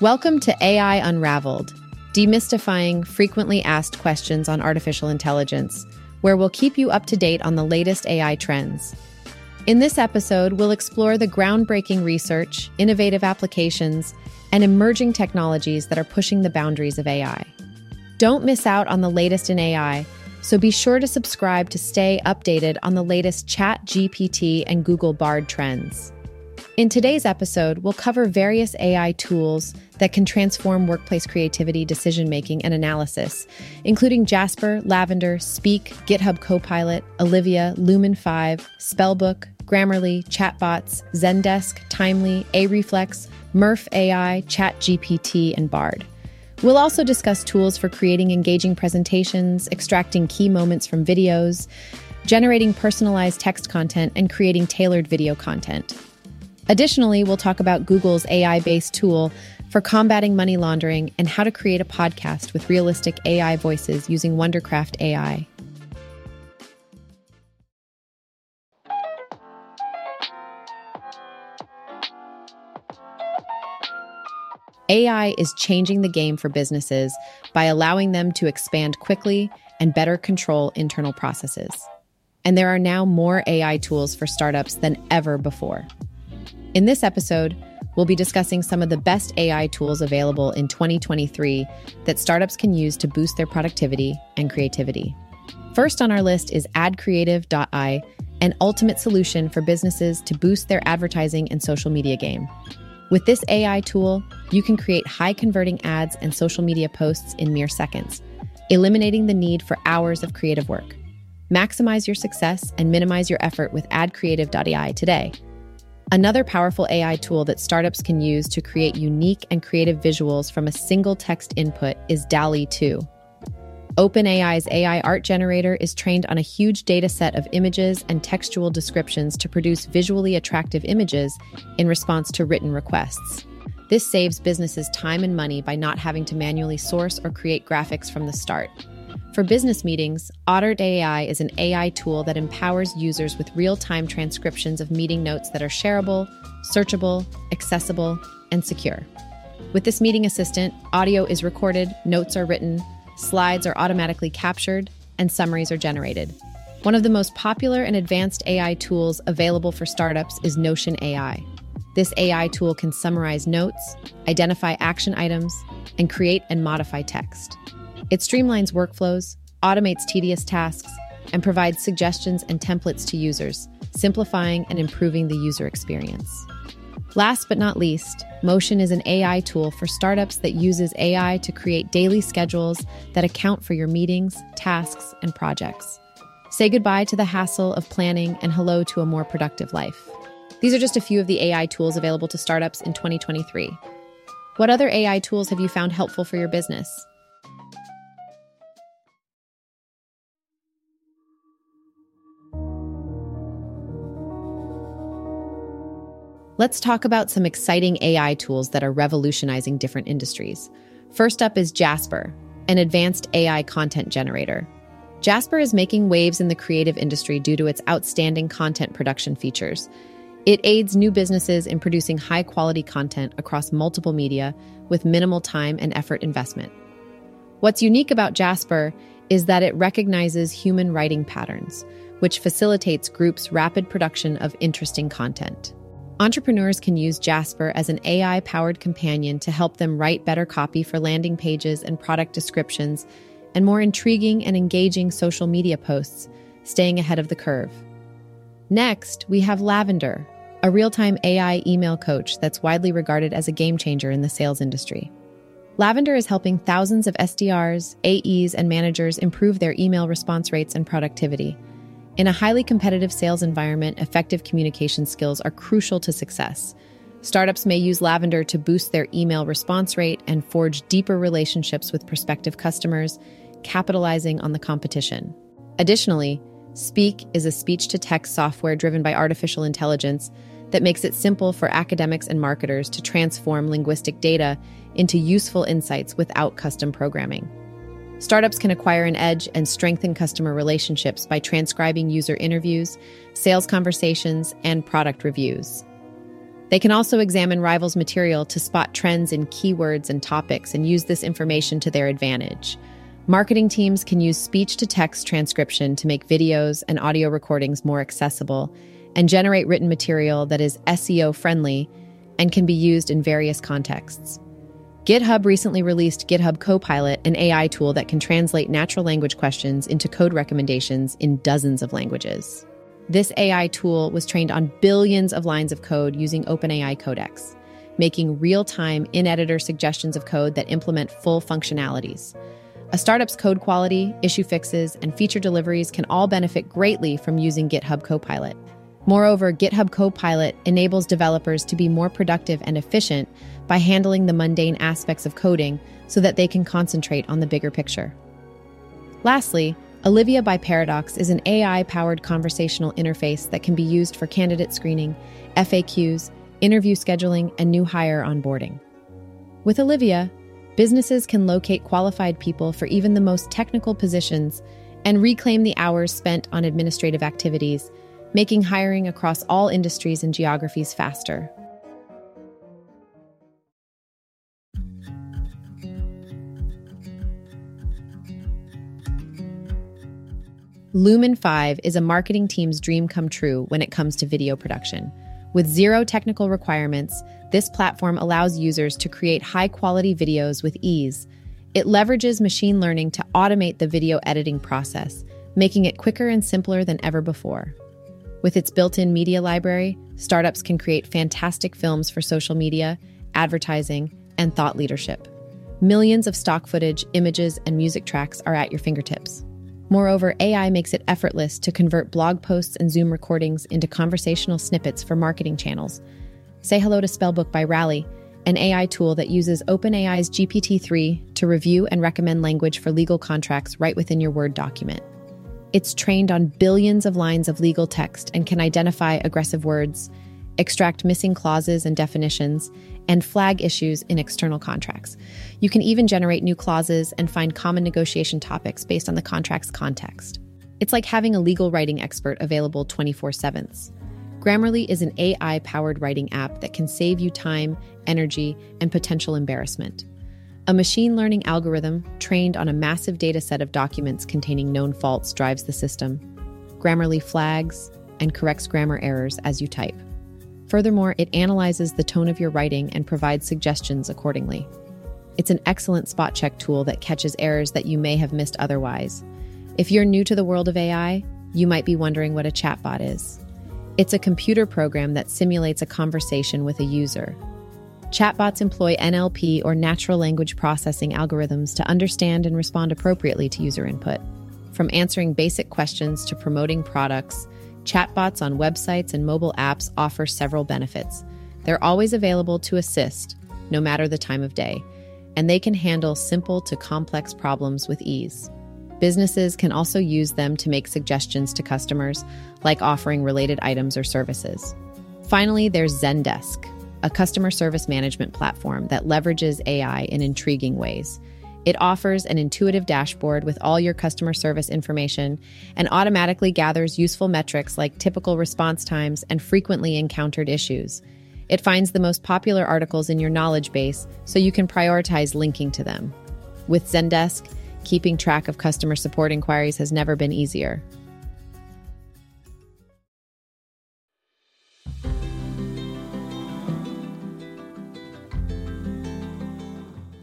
Welcome to AI Unraveled, demystifying frequently asked questions on artificial intelligence, where we'll keep you up to date on the latest AI trends. In this episode, we'll explore the groundbreaking research, innovative applications, and emerging technologies that are pushing the boundaries of AI. Don't miss out on the latest in AI, so be sure to subscribe to stay updated on the latest Chat GPT and Google Bard trends. In today's episode, we'll cover various AI tools that can transform workplace creativity, decision making, and analysis, including Jasper, Lavender, Speak, GitHub Copilot, Olivia, Lumen 5, Spellbook, Grammarly, Chatbots, Zendesk, Timely, Areflex, Murf AI, ChatGPT, and Bard. We'll also discuss tools for creating engaging presentations, extracting key moments from videos, generating personalized text content, and creating tailored video content. Additionally, we'll talk about Google's AI based tool for combating money laundering and how to create a podcast with realistic AI voices using Wondercraft AI. AI is changing the game for businesses by allowing them to expand quickly and better control internal processes. And there are now more AI tools for startups than ever before. In this episode, we'll be discussing some of the best AI tools available in 2023 that startups can use to boost their productivity and creativity. First on our list is AdCreative.ai, an ultimate solution for businesses to boost their advertising and social media game. With this AI tool, you can create high converting ads and social media posts in mere seconds, eliminating the need for hours of creative work. Maximize your success and minimize your effort with AdCreative.ai today. Another powerful AI tool that startups can use to create unique and creative visuals from a single text input is DALL-E 2. OpenAI's AI art generator is trained on a huge data set of images and textual descriptions to produce visually attractive images in response to written requests. This saves businesses time and money by not having to manually source or create graphics from the start. For business meetings, Otter AI is an AI tool that empowers users with real time transcriptions of meeting notes that are shareable, searchable, accessible, and secure. With this meeting assistant, audio is recorded, notes are written, slides are automatically captured, and summaries are generated. One of the most popular and advanced AI tools available for startups is Notion AI. This AI tool can summarize notes, identify action items, and create and modify text. It streamlines workflows, automates tedious tasks, and provides suggestions and templates to users, simplifying and improving the user experience. Last but not least, Motion is an AI tool for startups that uses AI to create daily schedules that account for your meetings, tasks, and projects. Say goodbye to the hassle of planning and hello to a more productive life. These are just a few of the AI tools available to startups in 2023. What other AI tools have you found helpful for your business? Let's talk about some exciting AI tools that are revolutionizing different industries. First up is Jasper, an advanced AI content generator. Jasper is making waves in the creative industry due to its outstanding content production features. It aids new businesses in producing high quality content across multiple media with minimal time and effort investment. What's unique about Jasper is that it recognizes human writing patterns, which facilitates groups' rapid production of interesting content. Entrepreneurs can use Jasper as an AI powered companion to help them write better copy for landing pages and product descriptions and more intriguing and engaging social media posts, staying ahead of the curve. Next, we have Lavender, a real time AI email coach that's widely regarded as a game changer in the sales industry. Lavender is helping thousands of SDRs, AEs, and managers improve their email response rates and productivity. In a highly competitive sales environment, effective communication skills are crucial to success. Startups may use Lavender to boost their email response rate and forge deeper relationships with prospective customers, capitalizing on the competition. Additionally, Speak is a speech to text software driven by artificial intelligence that makes it simple for academics and marketers to transform linguistic data into useful insights without custom programming. Startups can acquire an edge and strengthen customer relationships by transcribing user interviews, sales conversations, and product reviews. They can also examine rivals' material to spot trends in keywords and topics and use this information to their advantage. Marketing teams can use speech to text transcription to make videos and audio recordings more accessible and generate written material that is SEO friendly and can be used in various contexts. GitHub recently released GitHub Copilot, an AI tool that can translate natural language questions into code recommendations in dozens of languages. This AI tool was trained on billions of lines of code using OpenAI Codex, making real time in editor suggestions of code that implement full functionalities. A startup's code quality, issue fixes, and feature deliveries can all benefit greatly from using GitHub Copilot. Moreover, GitHub Copilot enables developers to be more productive and efficient by handling the mundane aspects of coding so that they can concentrate on the bigger picture. Lastly, Olivia by Paradox is an AI powered conversational interface that can be used for candidate screening, FAQs, interview scheduling, and new hire onboarding. With Olivia, businesses can locate qualified people for even the most technical positions and reclaim the hours spent on administrative activities, making hiring across all industries and geographies faster. Lumen 5 is a marketing team's dream come true when it comes to video production. With zero technical requirements, this platform allows users to create high quality videos with ease. It leverages machine learning to automate the video editing process, making it quicker and simpler than ever before. With its built in media library, startups can create fantastic films for social media, advertising, and thought leadership. Millions of stock footage, images, and music tracks are at your fingertips. Moreover, AI makes it effortless to convert blog posts and Zoom recordings into conversational snippets for marketing channels. Say hello to Spellbook by Rally, an AI tool that uses OpenAI's GPT 3 to review and recommend language for legal contracts right within your Word document. It's trained on billions of lines of legal text and can identify aggressive words, extract missing clauses and definitions, and flag issues in external contracts. You can even generate new clauses and find common negotiation topics based on the contract's context. It's like having a legal writing expert available 24 7. Grammarly is an AI powered writing app that can save you time, energy, and potential embarrassment. A machine learning algorithm trained on a massive data set of documents containing known faults drives the system. Grammarly flags and corrects grammar errors as you type. Furthermore, it analyzes the tone of your writing and provides suggestions accordingly. It's an excellent spot check tool that catches errors that you may have missed otherwise. If you're new to the world of AI, you might be wondering what a chatbot is. It's a computer program that simulates a conversation with a user. Chatbots employ NLP or natural language processing algorithms to understand and respond appropriately to user input. From answering basic questions to promoting products, Chatbots on websites and mobile apps offer several benefits. They're always available to assist, no matter the time of day, and they can handle simple to complex problems with ease. Businesses can also use them to make suggestions to customers, like offering related items or services. Finally, there's Zendesk, a customer service management platform that leverages AI in intriguing ways. It offers an intuitive dashboard with all your customer service information and automatically gathers useful metrics like typical response times and frequently encountered issues. It finds the most popular articles in your knowledge base so you can prioritize linking to them. With Zendesk, keeping track of customer support inquiries has never been easier.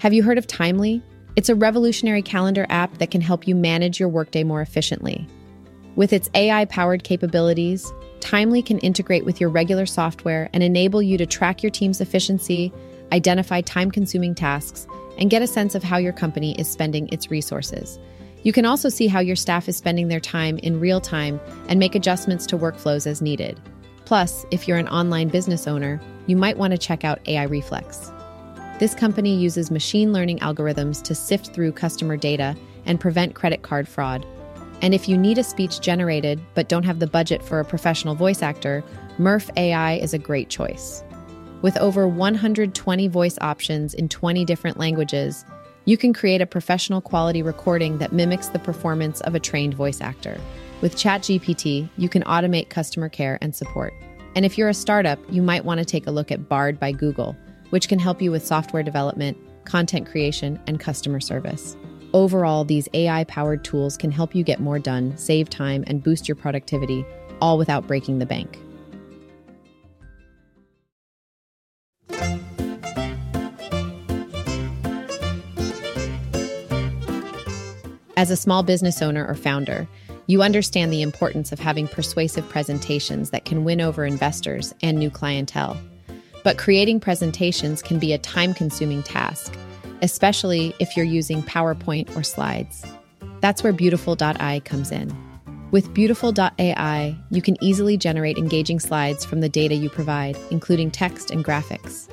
Have you heard of Timely? It's a revolutionary calendar app that can help you manage your workday more efficiently. With its AI powered capabilities, Timely can integrate with your regular software and enable you to track your team's efficiency, identify time consuming tasks, and get a sense of how your company is spending its resources. You can also see how your staff is spending their time in real time and make adjustments to workflows as needed. Plus, if you're an online business owner, you might want to check out AI Reflex. This company uses machine learning algorithms to sift through customer data and prevent credit card fraud. And if you need a speech generated but don't have the budget for a professional voice actor, Murf AI is a great choice. With over 120 voice options in 20 different languages, you can create a professional quality recording that mimics the performance of a trained voice actor. With ChatGPT, you can automate customer care and support. And if you're a startup, you might want to take a look at Bard by Google, which can help you with software development, content creation, and customer service. Overall, these AI powered tools can help you get more done, save time, and boost your productivity, all without breaking the bank. As a small business owner or founder, you understand the importance of having persuasive presentations that can win over investors and new clientele. But creating presentations can be a time consuming task, especially if you're using PowerPoint or slides. That's where Beautiful.ai comes in. With Beautiful.ai, you can easily generate engaging slides from the data you provide, including text and graphics.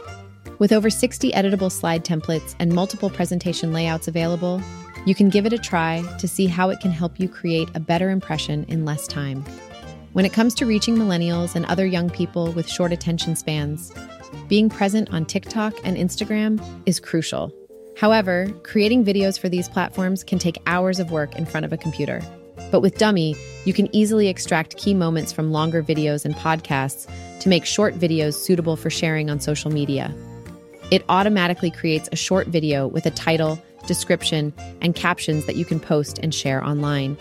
With over 60 editable slide templates and multiple presentation layouts available, you can give it a try to see how it can help you create a better impression in less time. When it comes to reaching millennials and other young people with short attention spans, being present on TikTok and Instagram is crucial. However, creating videos for these platforms can take hours of work in front of a computer. But with Dumme, you can easily extract key moments from longer videos and podcasts to make short videos suitable for sharing on social media. It automatically creates a short video with a title, description, and captions that you can post and share online.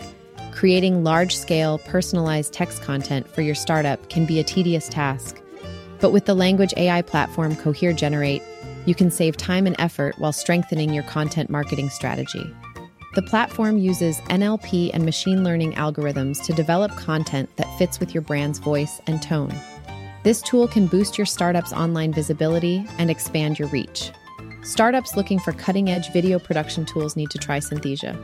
Creating large scale, personalized text content for your startup can be a tedious task. But with the language AI platform Cohere Generate, you can save time and effort while strengthening your content marketing strategy. The platform uses NLP and machine learning algorithms to develop content that fits with your brand's voice and tone. This tool can boost your startup's online visibility and expand your reach. Startups looking for cutting edge video production tools need to try Synthesia.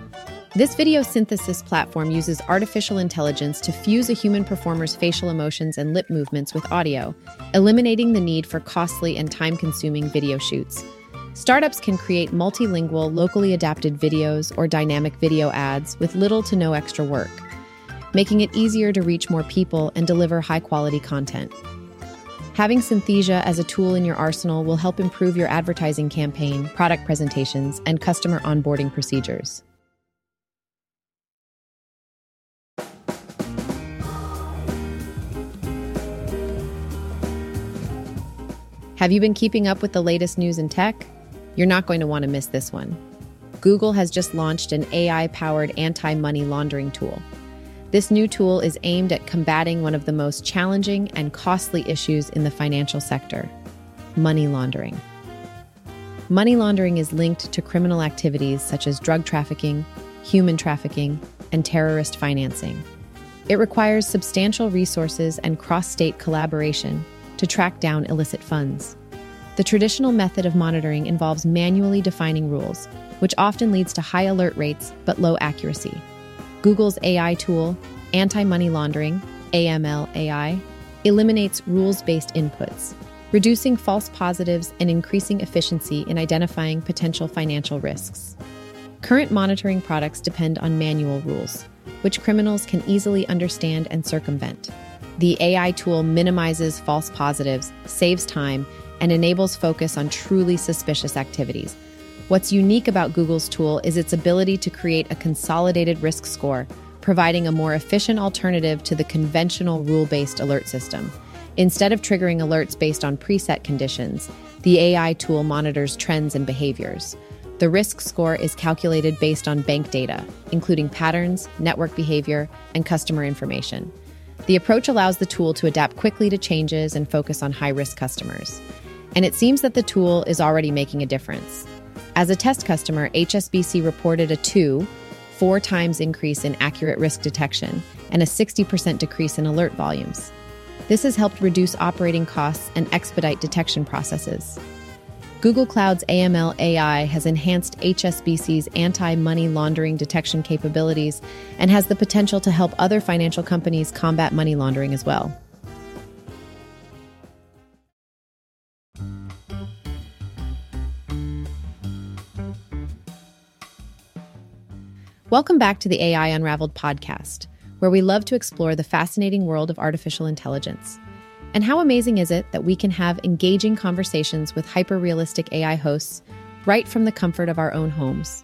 This video synthesis platform uses artificial intelligence to fuse a human performer's facial emotions and lip movements with audio, eliminating the need for costly and time consuming video shoots. Startups can create multilingual, locally adapted videos or dynamic video ads with little to no extra work, making it easier to reach more people and deliver high quality content. Having Synthesia as a tool in your arsenal will help improve your advertising campaign, product presentations, and customer onboarding procedures. Have you been keeping up with the latest news in tech? You're not going to want to miss this one. Google has just launched an AI powered anti money laundering tool. This new tool is aimed at combating one of the most challenging and costly issues in the financial sector money laundering. Money laundering is linked to criminal activities such as drug trafficking, human trafficking, and terrorist financing. It requires substantial resources and cross state collaboration to track down illicit funds. The traditional method of monitoring involves manually defining rules, which often leads to high alert rates but low accuracy. Google's AI tool, Anti Money Laundering, AML AI, eliminates rules based inputs, reducing false positives and increasing efficiency in identifying potential financial risks. Current monitoring products depend on manual rules, which criminals can easily understand and circumvent. The AI tool minimizes false positives, saves time, and enables focus on truly suspicious activities What's unique about Google's tool is its ability to create a consolidated risk score, providing a more efficient alternative to the conventional rule based alert system. Instead of triggering alerts based on preset conditions, the AI tool monitors trends and behaviors. The risk score is calculated based on bank data, including patterns, network behavior, and customer information. The approach allows the tool to adapt quickly to changes and focus on high risk customers. And it seems that the tool is already making a difference. As a test customer, HSBC reported a two, four times increase in accurate risk detection and a 60% decrease in alert volumes. This has helped reduce operating costs and expedite detection processes. Google Cloud's AML AI has enhanced HSBC's anti money laundering detection capabilities and has the potential to help other financial companies combat money laundering as well. Welcome back to the AI Unraveled podcast, where we love to explore the fascinating world of artificial intelligence. And how amazing is it that we can have engaging conversations with hyper realistic AI hosts right from the comfort of our own homes?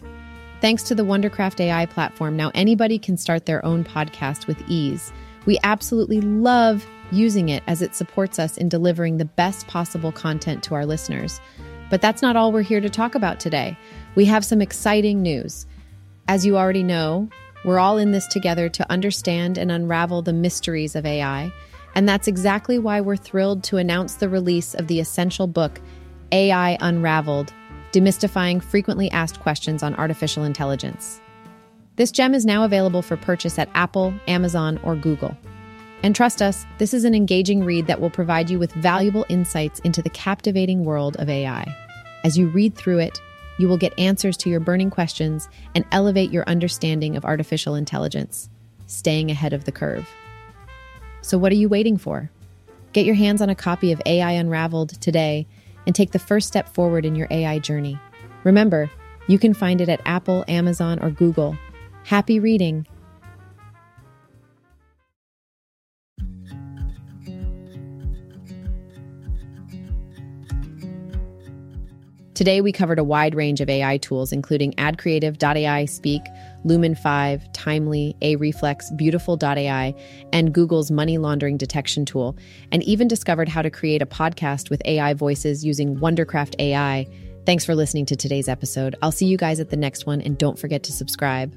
Thanks to the Wondercraft AI platform, now anybody can start their own podcast with ease. We absolutely love using it as it supports us in delivering the best possible content to our listeners. But that's not all we're here to talk about today. We have some exciting news. As you already know, we're all in this together to understand and unravel the mysteries of AI. And that's exactly why we're thrilled to announce the release of the essential book, AI Unraveled Demystifying Frequently Asked Questions on Artificial Intelligence. This gem is now available for purchase at Apple, Amazon, or Google. And trust us, this is an engaging read that will provide you with valuable insights into the captivating world of AI. As you read through it, you will get answers to your burning questions and elevate your understanding of artificial intelligence, staying ahead of the curve. So, what are you waiting for? Get your hands on a copy of AI Unraveled today and take the first step forward in your AI journey. Remember, you can find it at Apple, Amazon, or Google. Happy reading! Today, we covered a wide range of AI tools, including AdCreative.ai, Speak, Lumen 5, Timely, Areflex, Beautiful.ai, and Google's money laundering detection tool, and even discovered how to create a podcast with AI voices using Wondercraft AI. Thanks for listening to today's episode. I'll see you guys at the next one, and don't forget to subscribe.